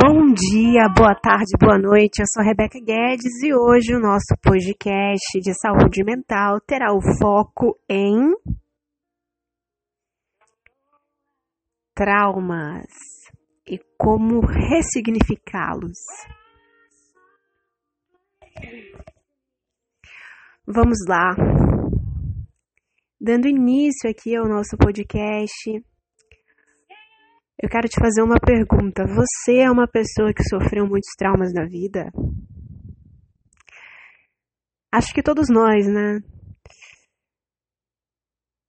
Bom dia, boa tarde, boa noite. Eu sou Rebeca Guedes e hoje o nosso podcast de saúde mental terá o foco em traumas e como ressignificá-los. Vamos lá. Dando início aqui ao nosso podcast, eu quero te fazer uma pergunta. Você é uma pessoa que sofreu muitos traumas na vida? Acho que todos nós, né?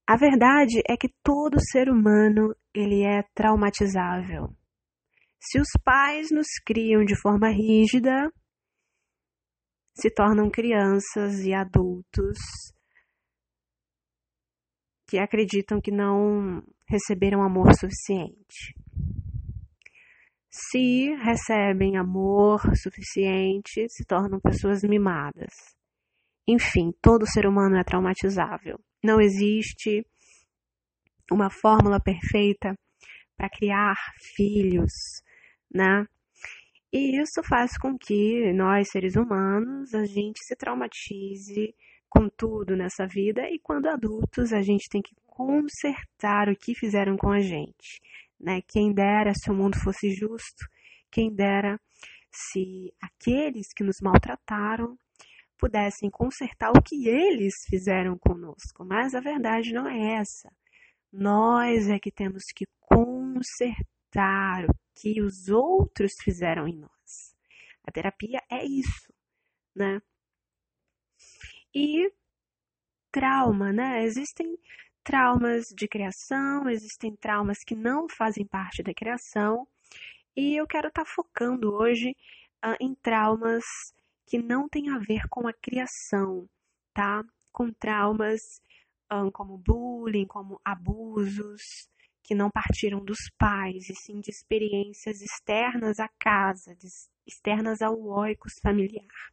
A verdade é que todo ser humano, ele é traumatizável. Se os pais nos criam de forma rígida, se tornam crianças e adultos que acreditam que não receberam amor suficiente. Se recebem amor suficiente, se tornam pessoas mimadas. Enfim, todo ser humano é traumatizável. Não existe uma fórmula perfeita para criar filhos, né? E isso faz com que nós, seres humanos, a gente se traumatize com tudo nessa vida e quando adultos a gente tem que consertar o que fizeram com a gente, né? Quem dera se o mundo fosse justo, quem dera se aqueles que nos maltrataram pudessem consertar o que eles fizeram conosco, mas a verdade não é essa. Nós é que temos que consertar o que os outros fizeram em nós. A terapia é isso, né? E trauma, né? Existem traumas de criação, existem traumas que não fazem parte da criação, e eu quero estar tá focando hoje uh, em traumas que não têm a ver com a criação, tá? Com traumas um, como bullying, como abusos, que não partiram dos pais, e sim de experiências externas à casa, externas ao oicos familiar.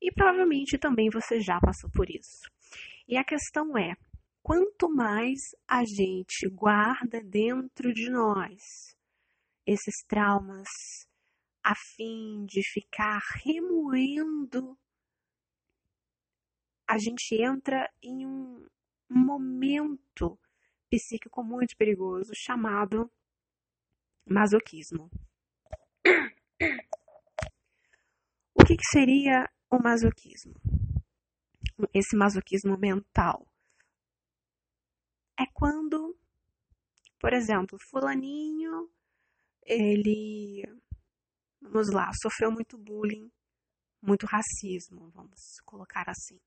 E provavelmente também você já passou por isso. E a questão é: quanto mais a gente guarda dentro de nós esses traumas a fim de ficar remoendo, a gente entra em um momento psíquico muito perigoso chamado masoquismo. O que, que seria o masoquismo? Esse masoquismo mental é quando, por exemplo, fulaninho, ele, vamos lá, sofreu muito bullying, muito racismo, vamos colocar assim.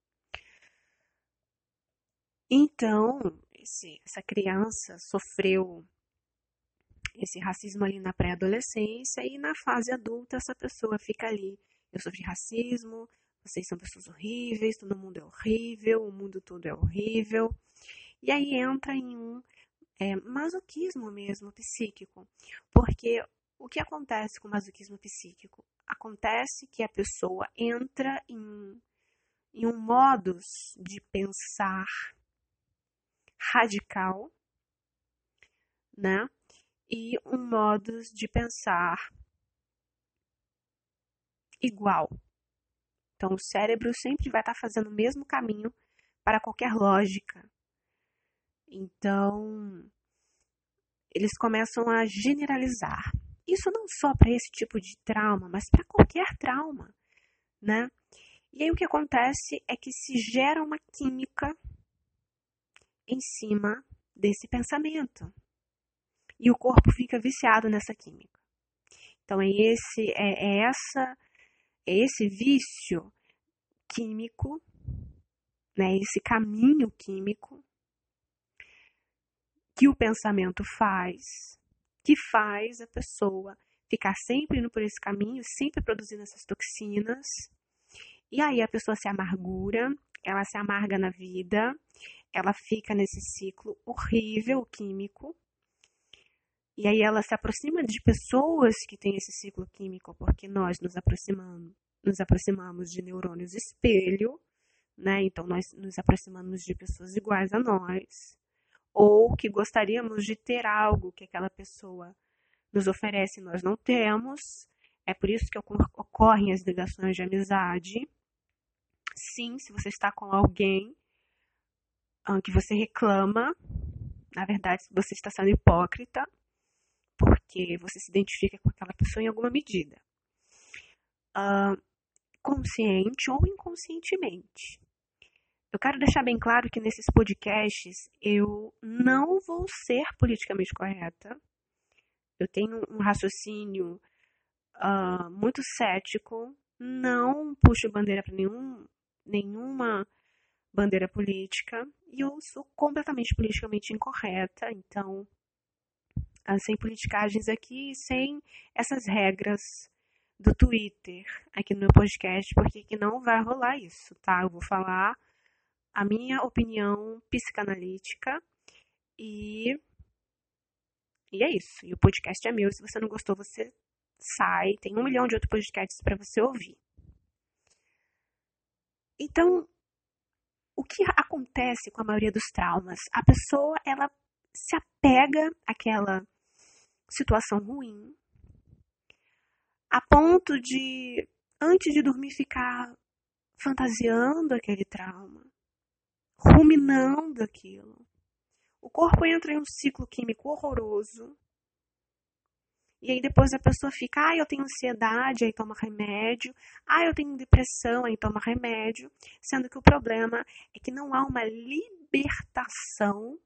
Então, esse, essa criança sofreu esse racismo ali na pré-adolescência e na fase adulta essa pessoa fica ali. Eu sofri racismo, vocês são pessoas horríveis, todo mundo é horrível, o mundo todo é horrível. E aí entra em um é, masoquismo mesmo psíquico. Porque o que acontece com o masoquismo psíquico? Acontece que a pessoa entra em, em um modus de pensar radical, né? E um modo de pensar igual. Então, o cérebro sempre vai estar fazendo o mesmo caminho para qualquer lógica. Então, eles começam a generalizar. Isso não só para esse tipo de trauma, mas para qualquer trauma, né? E aí o que acontece é que se gera uma química em cima desse pensamento. E o corpo fica viciado nessa química. Então é esse é, é essa é esse vício químico, né, esse caminho químico que o pensamento faz, que faz a pessoa ficar sempre indo por esse caminho, sempre produzindo essas toxinas. E aí a pessoa se amargura, ela se amarga na vida, ela fica nesse ciclo horrível químico. E aí ela se aproxima de pessoas que têm esse ciclo químico, porque nós nos aproximamos, nos aproximamos de neurônios espelho, né? Então nós nos aproximamos de pessoas iguais a nós, ou que gostaríamos de ter algo que aquela pessoa nos oferece e nós não temos. É por isso que ocorrem as ligações de amizade. Sim, se você está com alguém que você reclama, na verdade você está sendo hipócrita, porque você se identifica com aquela pessoa em alguma medida. Uh, consciente ou inconscientemente. Eu quero deixar bem claro que nesses podcasts eu não vou ser politicamente correta. Eu tenho um raciocínio uh, muito cético, não puxo bandeira para nenhum, nenhuma bandeira política e eu sou completamente politicamente incorreta, então uh, sem politicagens aqui, sem essas regras do Twitter aqui no meu podcast, porque que não vai rolar isso, tá? Eu vou falar a minha opinião psicanalítica e e é isso. E o podcast é meu. Se você não gostou, você sai. Tem um milhão de outros podcasts para você ouvir. Então, o que acontece com a maioria dos traumas? A pessoa, ela se apega àquela situação ruim, a ponto de, antes de dormir, ficar fantasiando aquele trauma, ruminando aquilo. O corpo entra em um ciclo químico horroroso. E aí depois a pessoa fica, ah, eu tenho ansiedade, aí toma remédio. Ah, eu tenho depressão, aí toma remédio. Sendo que o problema é que não há uma libertação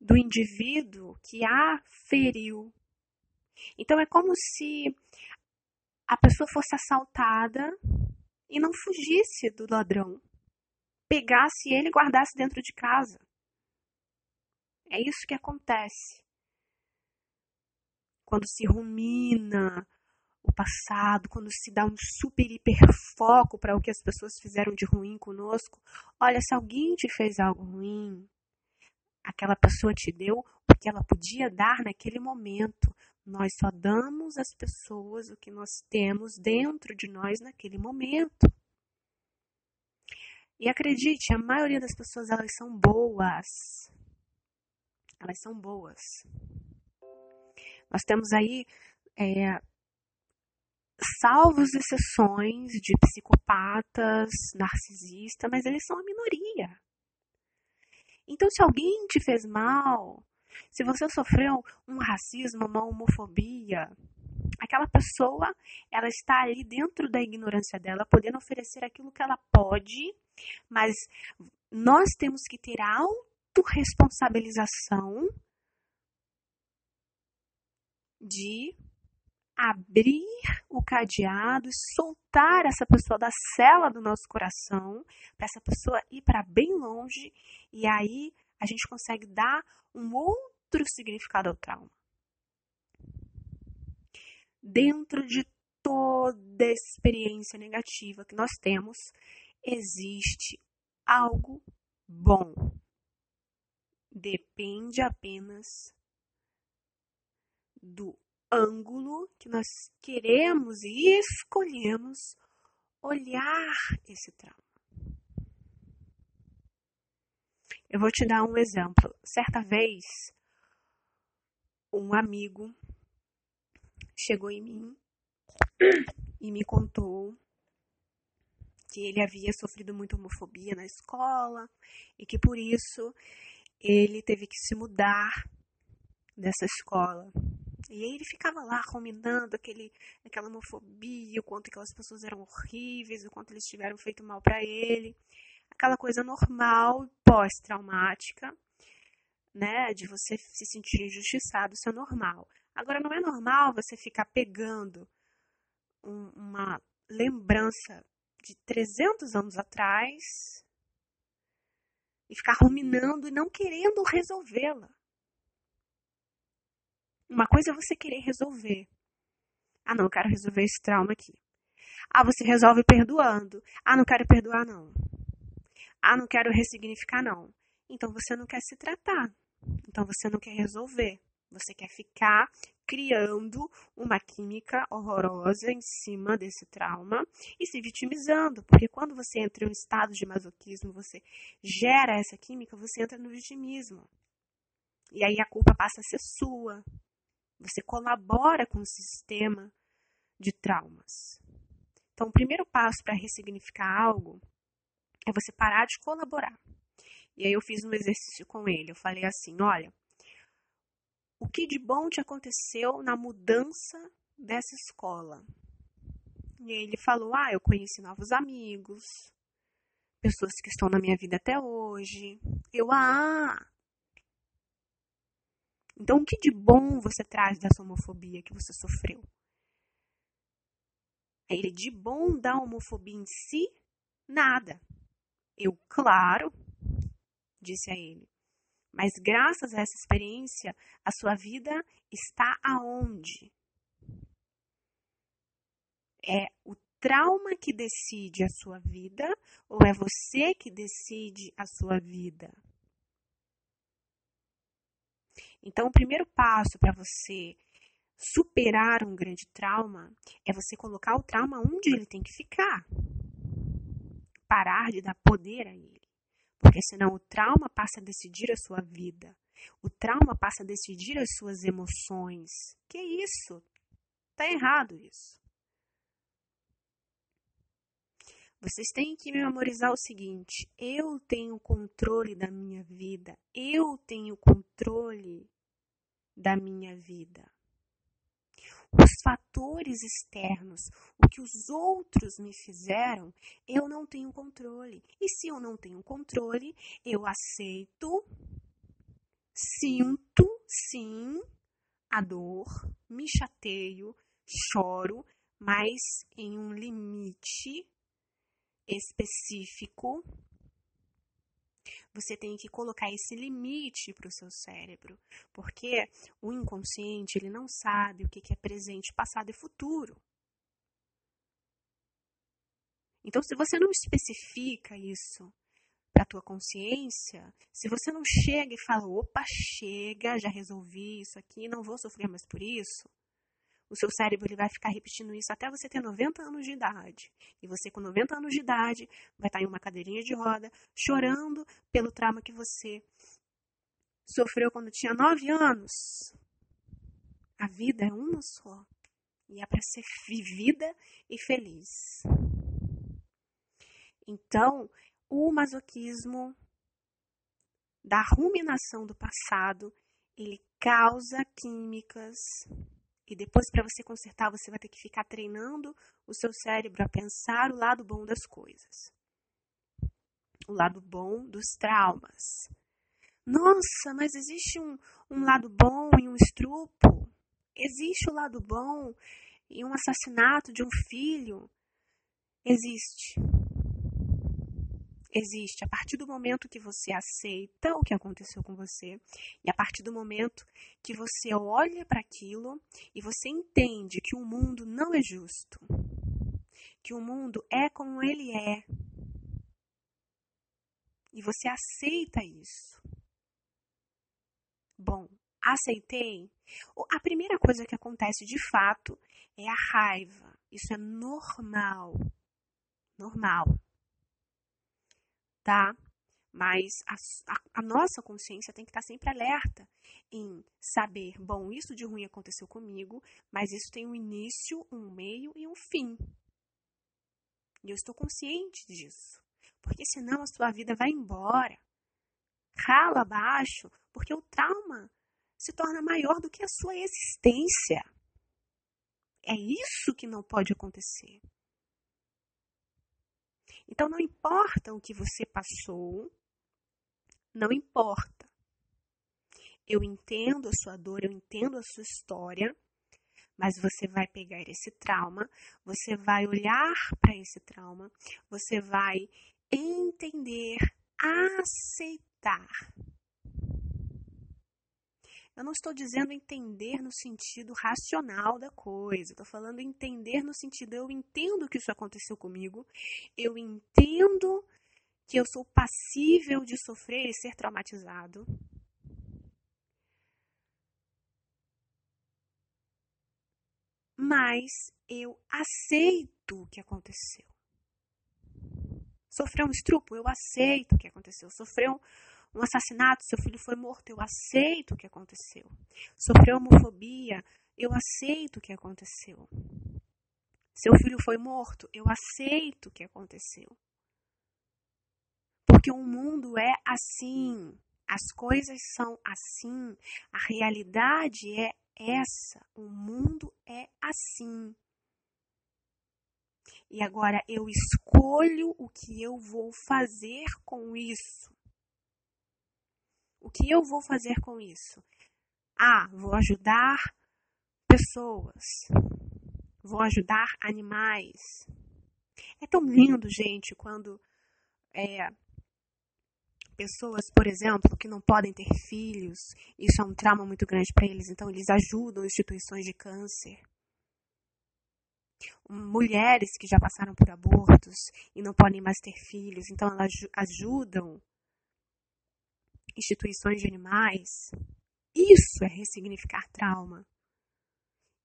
do indivíduo que a feriu. Então é como se a pessoa fosse assaltada e não fugisse do ladrão. Pegasse ele e guardasse dentro de casa. É isso que acontece. Quando se rumina o passado, quando se dá um super hiper foco para o que as pessoas fizeram de ruim conosco. Olha, se alguém te fez algo ruim, aquela pessoa te deu o que ela podia dar naquele momento. Nós só damos às pessoas o que nós temos dentro de nós naquele momento. E acredite, a maioria das pessoas elas são boas. Elas são boas. Nós temos aí é, salvos exceções de psicopatas, narcisistas, mas eles são a minoria. Então, se alguém te fez mal, se você sofreu um racismo, uma homofobia, aquela pessoa, ela está ali dentro da ignorância dela, podendo oferecer aquilo que ela pode, mas nós temos que ter a autorresponsabilização de abrir o cadeado e soltar essa pessoa da cela do nosso coração, para essa pessoa ir para bem longe, e aí a gente consegue dar um outro significado ao trauma. Dentro de toda experiência negativa que nós temos, existe algo bom. Depende apenas do ângulo que nós queremos e escolhemos olhar esse trauma. Eu vou te dar um exemplo. Certa vez, um amigo chegou em mim e me contou que ele havia sofrido muita homofobia na escola e que por isso ele teve que se mudar dessa escola e aí ele ficava lá ruminando aquele, aquela homofobia, o quanto aquelas pessoas eram horríveis, o quanto eles tiveram feito mal para ele. Aquela coisa normal, pós-traumática, né? De você se sentir injustiçado, isso é normal. Agora, não é normal você ficar pegando um, uma lembrança de 300 anos atrás e ficar ruminando e não querendo resolvê-la. Uma coisa é você querer resolver. Ah, não, eu quero resolver esse trauma aqui. Ah, você resolve perdoando. Ah, não quero perdoar, não. Ah, não quero ressignificar, não. Então você não quer se tratar. Então você não quer resolver. Você quer ficar criando uma química horrorosa em cima desse trauma e se vitimizando, porque quando você entra em um estado de masoquismo, você gera essa química, você entra no vitimismo. E aí a culpa passa a ser sua. Você colabora com o sistema de traumas. Então, o primeiro passo para ressignificar algo é você parar de colaborar. E aí eu fiz um exercício com ele. Eu falei assim: olha, o que de bom te aconteceu na mudança dessa escola? E ele falou: Ah, eu conheci novos amigos, pessoas que estão na minha vida até hoje. Eu, ah. Então, o que de bom você traz dessa homofobia que você sofreu? Ele, de bom da homofobia em si, nada. Eu, claro, disse a ele. Mas graças a essa experiência, a sua vida está aonde? É o trauma que decide a sua vida ou é você que decide a sua vida? Então, o primeiro passo para você superar um grande trauma é você colocar o trauma onde ele tem que ficar. Parar de dar poder a ele. Porque senão o trauma passa a decidir a sua vida. O trauma passa a decidir as suas emoções. Que isso? Tá errado isso. Vocês têm que memorizar o seguinte: eu tenho controle da minha vida. Eu tenho controle da minha vida. Os fatores externos, o que os outros me fizeram, eu não tenho controle. E se eu não tenho controle, eu aceito, sinto, sim, a dor, me chateio, choro, mas em um limite específico você tem que colocar esse limite para o seu cérebro, porque o inconsciente ele não sabe o que é presente, passado e futuro. Então, se você não especifica isso para a tua consciência, se você não chega e fala, opa, chega, já resolvi isso aqui, não vou sofrer mais por isso, o seu cérebro ele vai ficar repetindo isso até você ter 90 anos de idade. E você, com 90 anos de idade, vai estar em uma cadeirinha de roda, chorando pelo trauma que você sofreu quando tinha 9 anos. A vida é uma só. E é para ser vivida e feliz. Então, o masoquismo da ruminação do passado, ele causa químicas e depois, para você consertar, você vai ter que ficar treinando o seu cérebro a pensar o lado bom das coisas. O lado bom dos traumas. Nossa, mas existe um, um lado bom em um estrupo? Existe o lado bom em um assassinato de um filho? Existe existe a partir do momento que você aceita o que aconteceu com você e a partir do momento que você olha para aquilo e você entende que o mundo não é justo, que o mundo é como ele é. E você aceita isso. Bom, aceitei. A primeira coisa que acontece de fato é a raiva. Isso é normal. Normal tá? Mas a, a, a, nossa consciência tem que estar sempre alerta em saber, bom, isso de ruim aconteceu comigo, mas isso tem um início, um meio e um fim. E eu estou consciente disso. Porque senão a sua vida vai embora. Rala abaixo, porque o trauma se torna maior do que a sua existência. É isso que não pode acontecer. Então não importa o que você passou, não importa. Eu entendo a sua dor, eu entendo a sua história, mas você vai pegar esse trauma, você vai olhar para esse trauma, você vai entender, aceitar eu não estou dizendo entender no sentido racional da coisa, estou falando entender no sentido eu entendo que isso aconteceu comigo, eu entendo que eu sou passível de sofrer e ser traumatizado. mas eu aceito o que aconteceu. Sofreu um estrupo, eu aceito o que aconteceu. Sofreu um assassinato, seu filho foi morto, eu aceito o que aconteceu. Sofreu homofobia, eu aceito o que aconteceu. Seu filho foi morto, eu aceito o que aconteceu. Porque o mundo é assim, as coisas são assim, a realidade é essa, o mundo é assim. E agora eu escolho o que eu vou fazer com isso. O que eu vou fazer com isso? Ah, vou ajudar pessoas. Vou ajudar animais. É tão lindo, gente, quando é, pessoas, por exemplo, que não podem ter filhos, isso é um trauma muito grande para eles, então eles ajudam instituições de câncer mulheres que já passaram por abortos e não podem mais ter filhos, então elas ajudam instituições de animais. Isso é ressignificar trauma.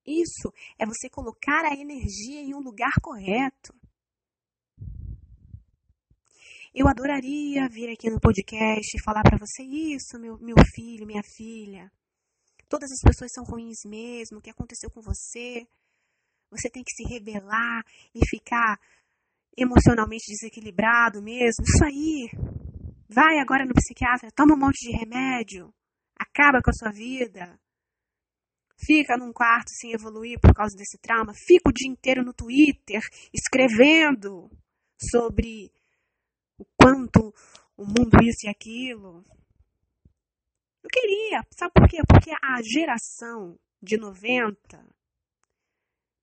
Isso é você colocar a energia em um lugar correto. Eu adoraria vir aqui no podcast e falar para você isso, meu, meu filho, minha filha. Todas as pessoas são ruins mesmo, o que aconteceu com você você tem que se rebelar e ficar emocionalmente desequilibrado mesmo. Isso aí. Vai agora no psiquiatra, toma um monte de remédio, acaba com a sua vida. Fica num quarto sem evoluir por causa desse trauma. Fica o dia inteiro no Twitter escrevendo sobre o quanto o mundo isso e aquilo. Eu queria, sabe por quê? Porque a geração de 90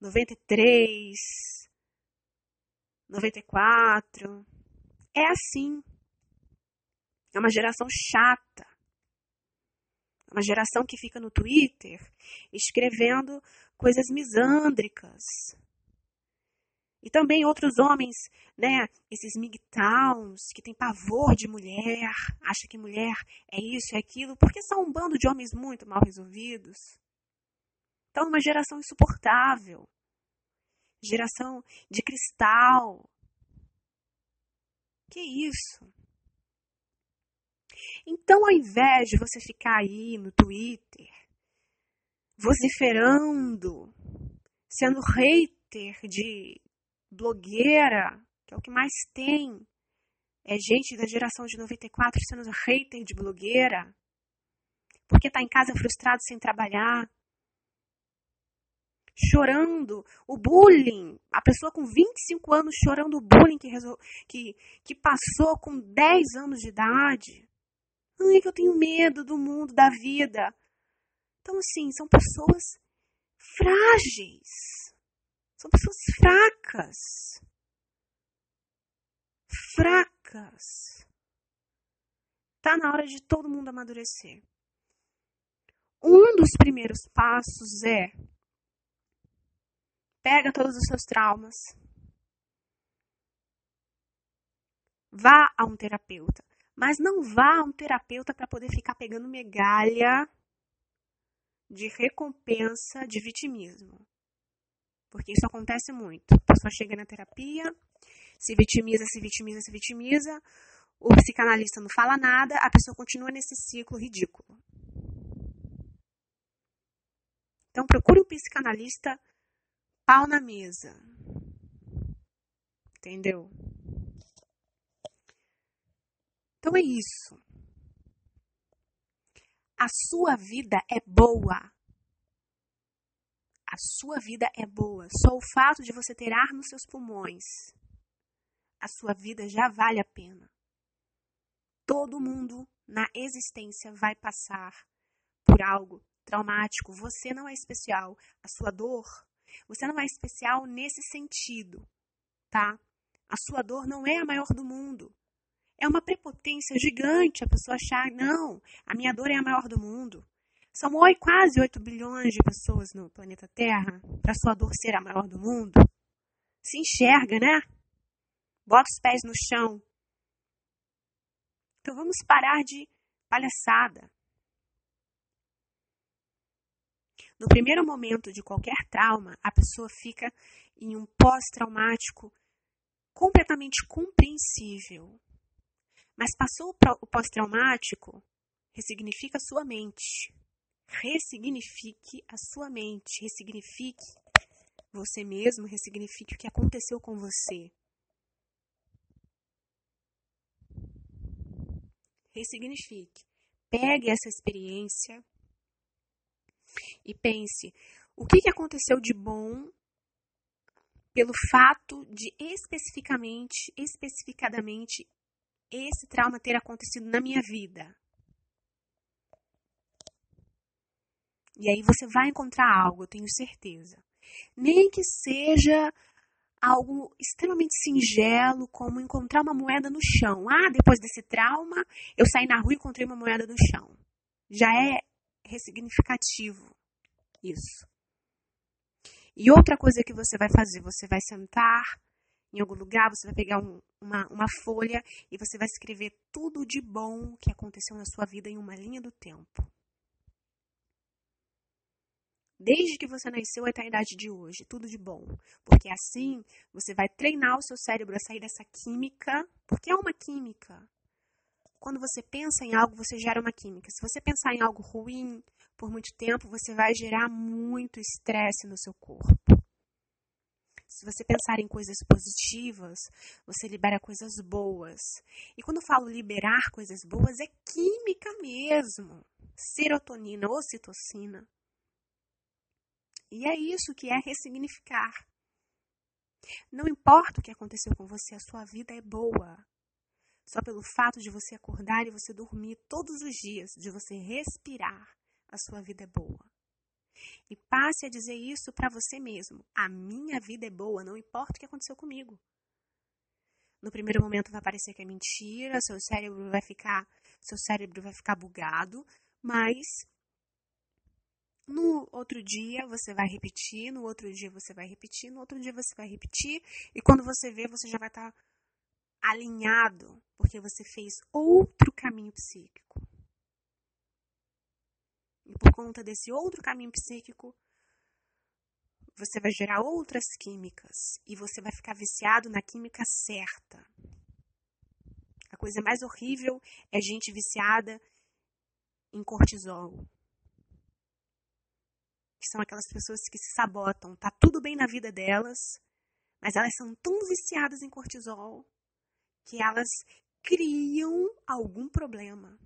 93, 94. É assim. É uma geração chata. É uma geração que fica no Twitter escrevendo coisas misândricas. E também outros homens, né, esses MGTOWs, que têm pavor de mulher, acha que mulher é isso, é aquilo, porque são um bando de homens muito mal resolvidos. Então, uma geração insuportável geração de cristal. Que isso? Então, ao invés de você ficar aí no Twitter, vociferando, sendo hater de blogueira, que é o que mais tem, é gente da geração de 94 sendo hater de blogueira, porque está em casa frustrado sem trabalhar, chorando o bullying, a pessoa com 25 anos chorando o bullying que, que, que passou com 10 anos de idade. Ai, que eu tenho medo do mundo, da vida. Então, assim, são pessoas frágeis. São pessoas fracas. Fracas. Tá na hora de todo mundo amadurecer. Um dos primeiros passos é Pega todos os seus traumas. Vá a um terapeuta. Mas não vá a um terapeuta para poder ficar pegando megalha de recompensa de vitimismo. Porque isso acontece muito. A pessoa chega na terapia, se vitimiza, se vitimiza, se vitimiza, o psicanalista não fala nada, a pessoa continua nesse ciclo ridículo. Então procure um psicanalista pau na mesa. Entendeu? Então é isso. A sua vida é boa. A sua vida é boa. Só o fato de você ter ar nos seus pulmões, a sua vida já vale a pena. Todo mundo na existência vai passar por algo traumático. Você não é especial. A sua dor você não é especial nesse sentido, tá? A sua dor não é a maior do mundo. É uma prepotência gigante a pessoa achar, não, a minha dor é a maior do mundo. São quase 8 bilhões de pessoas no planeta Terra para sua dor ser a maior do mundo. Se enxerga, né? Bota os pés no chão. Então vamos parar de palhaçada. No primeiro momento de qualquer trauma, a pessoa fica em um pós-traumático completamente compreensível. Mas passou o pós-traumático, ressignifica a sua mente. Ressignifique a sua mente, ressignifique você mesmo, ressignifique o que aconteceu com você. Ressignifique. Pegue essa experiência e pense o que aconteceu de bom pelo fato de especificamente, especificadamente esse trauma ter acontecido na minha vida. E aí você vai encontrar algo, eu tenho certeza. Nem que seja algo extremamente singelo, como encontrar uma moeda no chão. Ah, depois desse trauma, eu saí na rua e encontrei uma moeda no chão. Já é ressignificativo isso. E outra coisa que você vai fazer, você vai sentar em algum lugar, você vai pegar um, uma, uma folha e você vai escrever tudo de bom que aconteceu na sua vida em uma linha do tempo. Desde que você nasceu até a idade de hoje, tudo de bom. Porque assim você vai treinar o seu cérebro a sair dessa química, porque é uma química. Quando você pensa em algo, você gera uma química. Se você pensar em algo ruim por muito tempo, você vai gerar muito estresse no seu corpo. Se você pensar em coisas positivas, você libera coisas boas. E quando eu falo liberar coisas boas, é química mesmo. Serotonina, ocitocina. E é isso que é ressignificar. Não importa o que aconteceu com você, a sua vida é boa. Só pelo fato de você acordar e você dormir todos os dias, de você respirar, a sua vida é boa. E passe a dizer isso para você mesmo. A minha vida é boa, não importa o que aconteceu comigo. No primeiro momento vai parecer que é mentira, seu cérebro vai ficar, seu cérebro vai ficar bugado, mas no outro dia você vai repetir, no outro dia você vai repetir, no outro dia você vai repetir, e quando você vê, você já vai estar tá alinhado, porque você fez outro caminho psíquico. E por conta desse outro caminho psíquico, você vai gerar outras químicas e você vai ficar viciado na química certa. A coisa mais horrível é gente viciada em cortisol. Que são aquelas pessoas que se sabotam. Tá tudo bem na vida delas, mas elas são tão viciadas em cortisol que elas criam algum problema.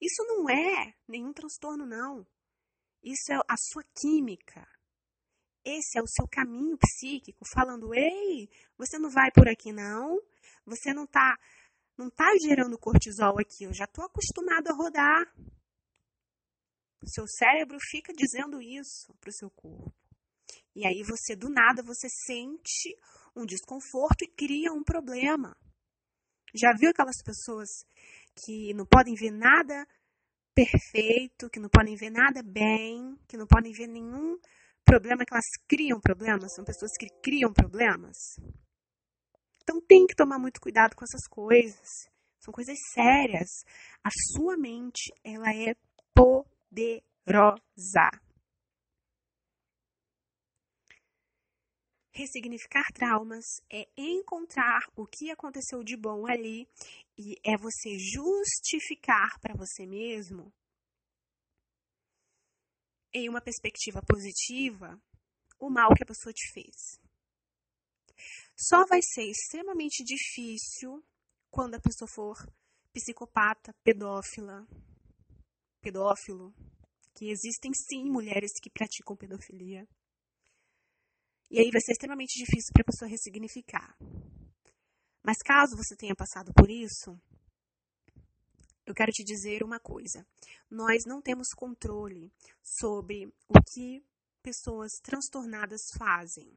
Isso não é nenhum transtorno, não. Isso é a sua química. Esse é o seu caminho psíquico falando: "Ei, você não vai por aqui não. Você não tá não tá gerando cortisol aqui. Eu já tô acostumado a rodar." O seu cérebro fica dizendo isso para o seu corpo. E aí você do nada você sente um desconforto e cria um problema. Já viu aquelas pessoas que não podem ver nada perfeito, que não podem ver nada bem, que não podem ver nenhum problema, que elas criam problemas, são pessoas que criam problemas. Então tem que tomar muito cuidado com essas coisas. São coisas sérias. A sua mente, ela é poderosa. Ressignificar traumas é encontrar o que aconteceu de bom ali e é você justificar para você mesmo, em uma perspectiva positiva, o mal que a pessoa te fez. Só vai ser extremamente difícil quando a pessoa for psicopata, pedófila, pedófilo, que existem sim mulheres que praticam pedofilia. E aí vai ser extremamente difícil para a pessoa ressignificar. Mas caso você tenha passado por isso, eu quero te dizer uma coisa. Nós não temos controle sobre o que pessoas transtornadas fazem.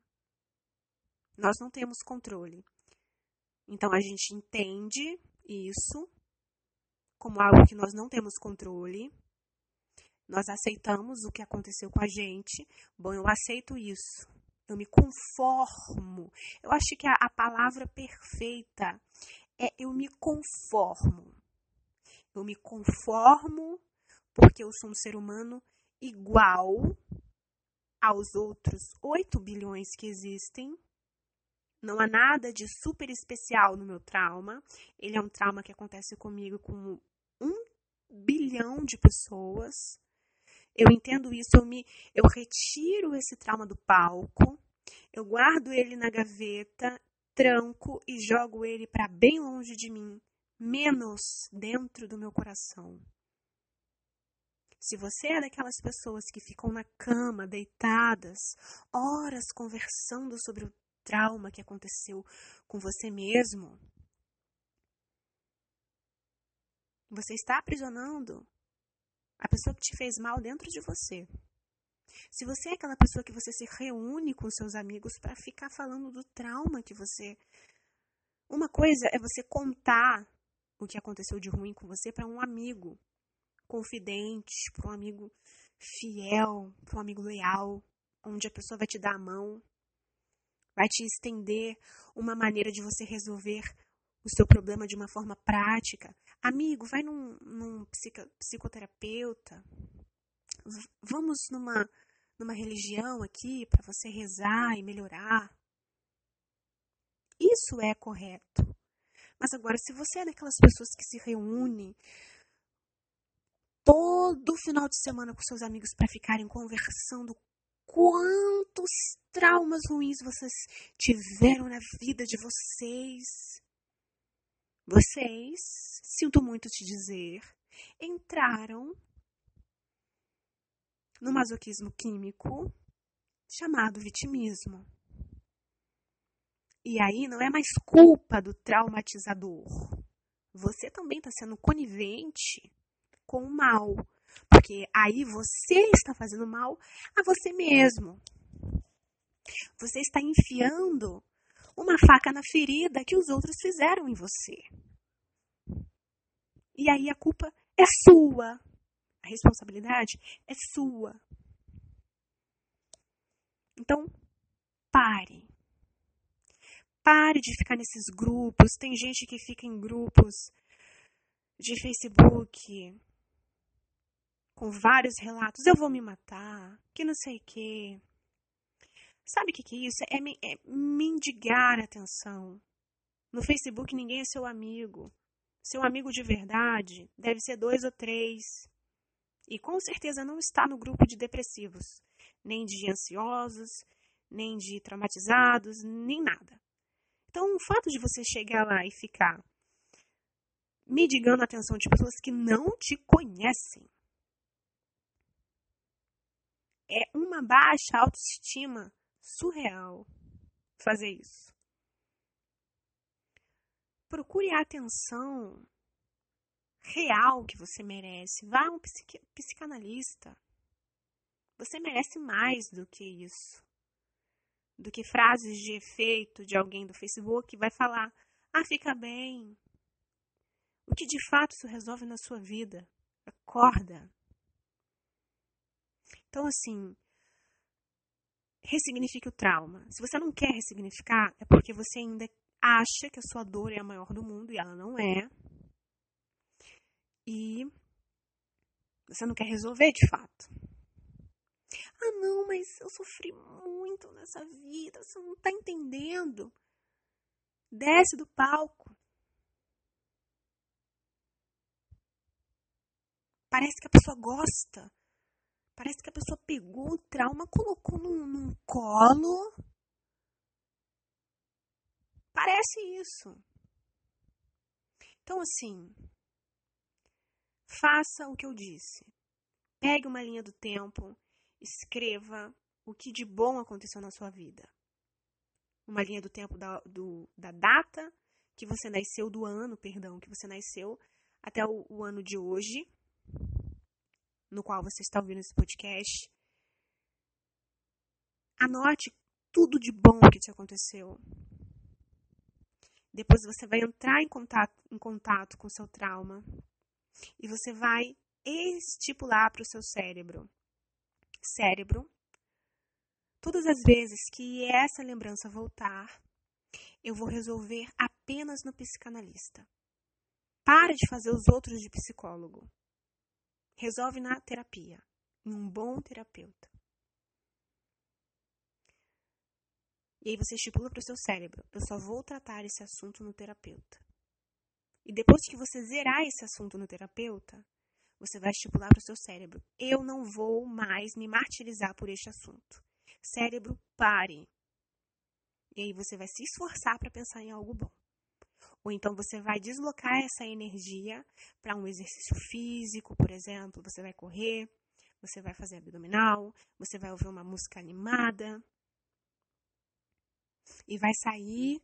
Nós não temos controle. Então a gente entende isso como algo que nós não temos controle. Nós aceitamos o que aconteceu com a gente. Bom, eu aceito isso eu me conformo. Eu acho que a, a palavra perfeita é eu me conformo. Eu me conformo porque eu sou um ser humano igual aos outros 8 bilhões que existem. Não há nada de super especial no meu trauma. Ele é um trauma que acontece comigo com um bilhão de pessoas. Eu entendo isso, eu me eu retiro esse trauma do palco, eu guardo ele na gaveta, tranco e jogo ele para bem longe de mim, menos dentro do meu coração. Se você é daquelas pessoas que ficam na cama, deitadas, horas conversando sobre o trauma que aconteceu com você mesmo, você está aprisionando a pessoa que te fez mal dentro de você. Se você é aquela pessoa que você se reúne com seus amigos para ficar falando do trauma que você. Uma coisa é você contar o que aconteceu de ruim com você para um amigo confidente, para um amigo fiel, para um amigo leal, onde a pessoa vai te dar a mão, vai te estender uma maneira de você resolver o seu problema de uma forma prática. Amigo, vai num, num psicoterapeuta. Vamos numa, numa religião aqui para você rezar e melhorar. Isso é correto. Mas agora, se você é daquelas pessoas que se reúne todo final de semana com seus amigos para ficarem conversando quantos traumas ruins vocês tiveram na vida de vocês. Vocês, sinto muito te dizer, entraram no masoquismo químico chamado vitimismo. E aí não é mais culpa do traumatizador. Você também está sendo conivente com o mal. Porque aí você está fazendo mal a você mesmo. Você está enfiando uma faca na ferida que os outros fizeram em você. E aí a culpa é sua. A responsabilidade é sua. Então, pare. Pare de ficar nesses grupos. Tem gente que fica em grupos de Facebook, com vários relatos, eu vou me matar, que não sei o quê. Sabe o que, que é isso? É, é mendigar atenção. No Facebook ninguém é seu amigo. Seu amigo de verdade deve ser dois ou três. E com certeza não está no grupo de depressivos, nem de ansiosos, nem de traumatizados, nem nada. Então, o fato de você chegar lá e ficar mendigando a atenção de pessoas que não te conhecem, é uma baixa autoestima surreal fazer isso. Procure a atenção real que você merece. Vá a um psicanalista. Você merece mais do que isso. Do que frases de efeito de alguém do Facebook que vai falar: ah, fica bem. O que de fato isso resolve na sua vida? Acorda. Então, assim, ressignifique o trauma. Se você não quer ressignificar, é porque você ainda acha que a sua dor é a maior do mundo e ela não é. E você não quer resolver de fato. Ah, não, mas eu sofri muito nessa vida, você não tá entendendo. Desce do palco. Parece que a pessoa gosta Parece que a pessoa pegou o trauma, colocou num, num colo. Parece isso. Então, assim, faça o que eu disse. Pegue uma linha do tempo, escreva o que de bom aconteceu na sua vida. Uma linha do tempo da, do, da data que você nasceu, do ano, perdão, que você nasceu, até o, o ano de hoje, no qual você está ouvindo esse podcast. Anote tudo de bom que te aconteceu. Depois você vai entrar em contato, em contato com seu trauma e você vai estipular para o seu cérebro. Cérebro, todas as vezes que essa lembrança voltar, eu vou resolver apenas no psicanalista. Pare de fazer os outros de psicólogo. Resolve na terapia, em um bom terapeuta. E aí você estipula para o seu cérebro: eu só vou tratar esse assunto no terapeuta. E depois que você zerar esse assunto no terapeuta, você vai estipular para o seu cérebro: eu não vou mais me martirizar por este assunto. Cérebro, pare. E aí você vai se esforçar para pensar em algo bom. Ou então você vai deslocar essa energia para um exercício físico, por exemplo, você vai correr, você vai fazer abdominal, você vai ouvir uma música animada e vai sair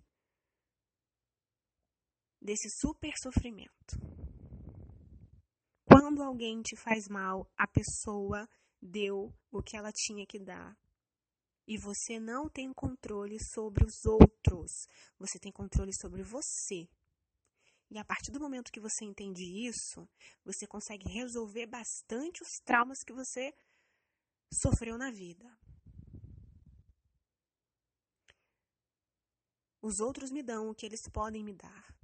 desse super sofrimento. Quando alguém te faz mal, a pessoa deu o que ela tinha que dar e você não tem controle sobre os outros, você tem controle sobre você. E a partir do momento que você entende isso, você consegue resolver bastante os traumas que você sofreu na vida. Os outros me dão o que eles podem me dar.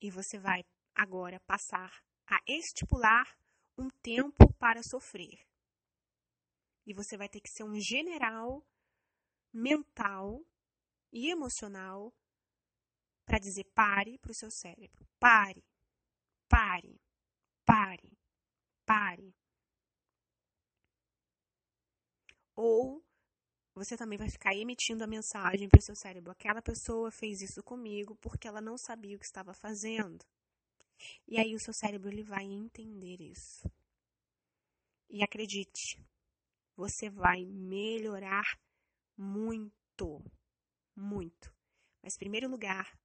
E você vai agora passar a estipular um tempo para sofrer. E você vai ter que ser um general mental e emocional para dizer pare para o seu cérebro. Pare, pare, pare, pare. Ou você também vai ficar emitindo a mensagem para o seu cérebro: aquela pessoa fez isso comigo porque ela não sabia o que estava fazendo. E aí o seu cérebro ele vai entender isso. E acredite, você vai melhorar muito, muito. Mas, em primeiro lugar,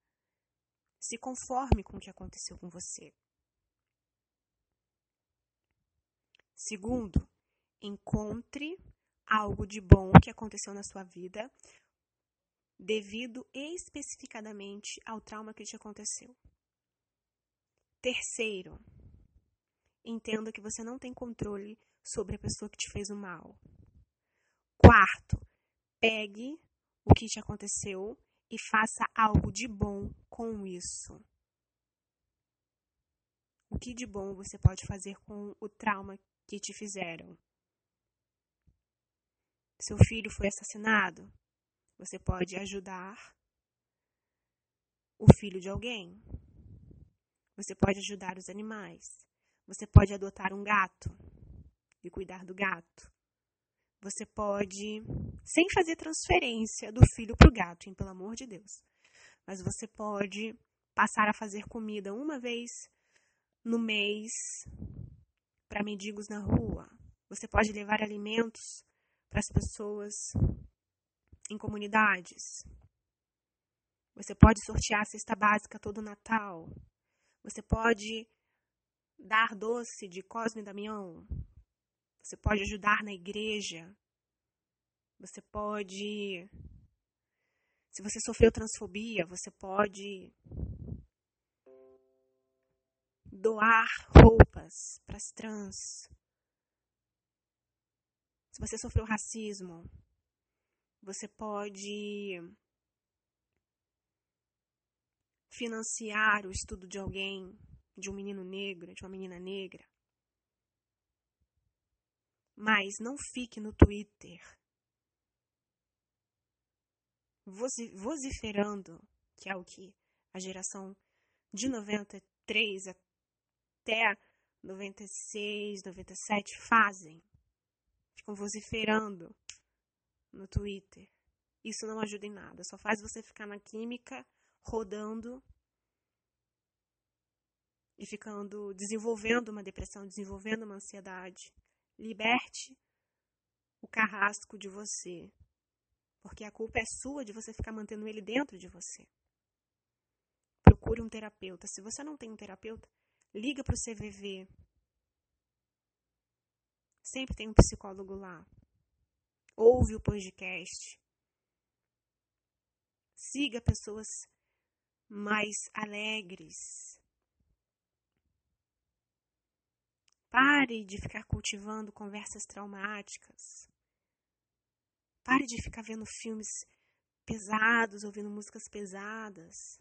se conforme com o que aconteceu com você. Segundo, encontre algo de bom que aconteceu na sua vida devido especificadamente ao trauma que te aconteceu. Terceiro, entenda que você não tem controle sobre a pessoa que te fez o mal. Quarto, pegue o que te aconteceu e faça algo de bom com isso. O que de bom você pode fazer com o trauma que te fizeram? Seu filho foi assassinado? Você pode ajudar o filho de alguém. Você pode ajudar os animais. Você pode adotar um gato e cuidar do gato. Você pode, sem fazer transferência do filho para o gato, hein, pelo amor de Deus. Mas você pode passar a fazer comida uma vez no mês para mendigos na rua. Você pode levar alimentos para as pessoas em comunidades. Você pode sortear a cesta básica todo Natal. Você pode dar doce de Cosme e Damião você pode ajudar na igreja. Você pode. Se você sofreu transfobia, você pode doar roupas para as trans. Se você sofreu racismo, você pode financiar o estudo de alguém, de um menino negro, de uma menina negra. Mas não fique no Twitter vociferando, que é o que a geração de 93 até 96, 97 fazem. Ficam vociferando no Twitter. Isso não ajuda em nada, só faz você ficar na química rodando e ficando desenvolvendo uma depressão, desenvolvendo uma ansiedade. Liberte o carrasco de você, porque a culpa é sua de você ficar mantendo ele dentro de você. Procure um terapeuta. Se você não tem um terapeuta, liga para o CVV. Sempre tem um psicólogo lá. Ouve o podcast. Siga pessoas mais alegres, Pare de ficar cultivando conversas traumáticas. Pare de ficar vendo filmes pesados, ouvindo músicas pesadas.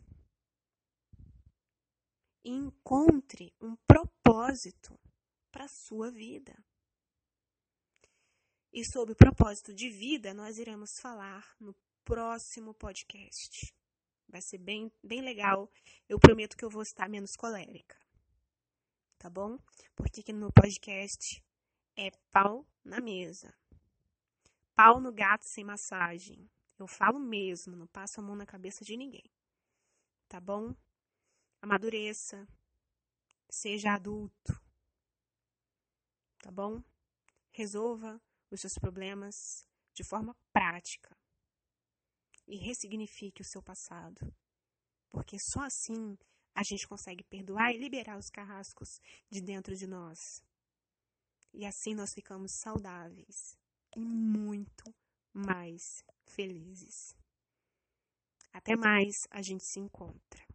E encontre um propósito para a sua vida. E sobre o propósito de vida, nós iremos falar no próximo podcast. Vai ser bem, bem legal. Eu prometo que eu vou estar menos colérica. Tá bom? Porque aqui no podcast é pau na mesa. Pau no gato sem massagem. Eu falo mesmo, não passo a mão na cabeça de ninguém. Tá bom? Amadureça. Seja adulto. Tá bom? Resolva os seus problemas de forma prática. E ressignifique o seu passado. Porque só assim a gente consegue perdoar e liberar os carrascos de dentro de nós. E assim nós ficamos saudáveis e muito mais felizes. Até mais, a gente se encontra.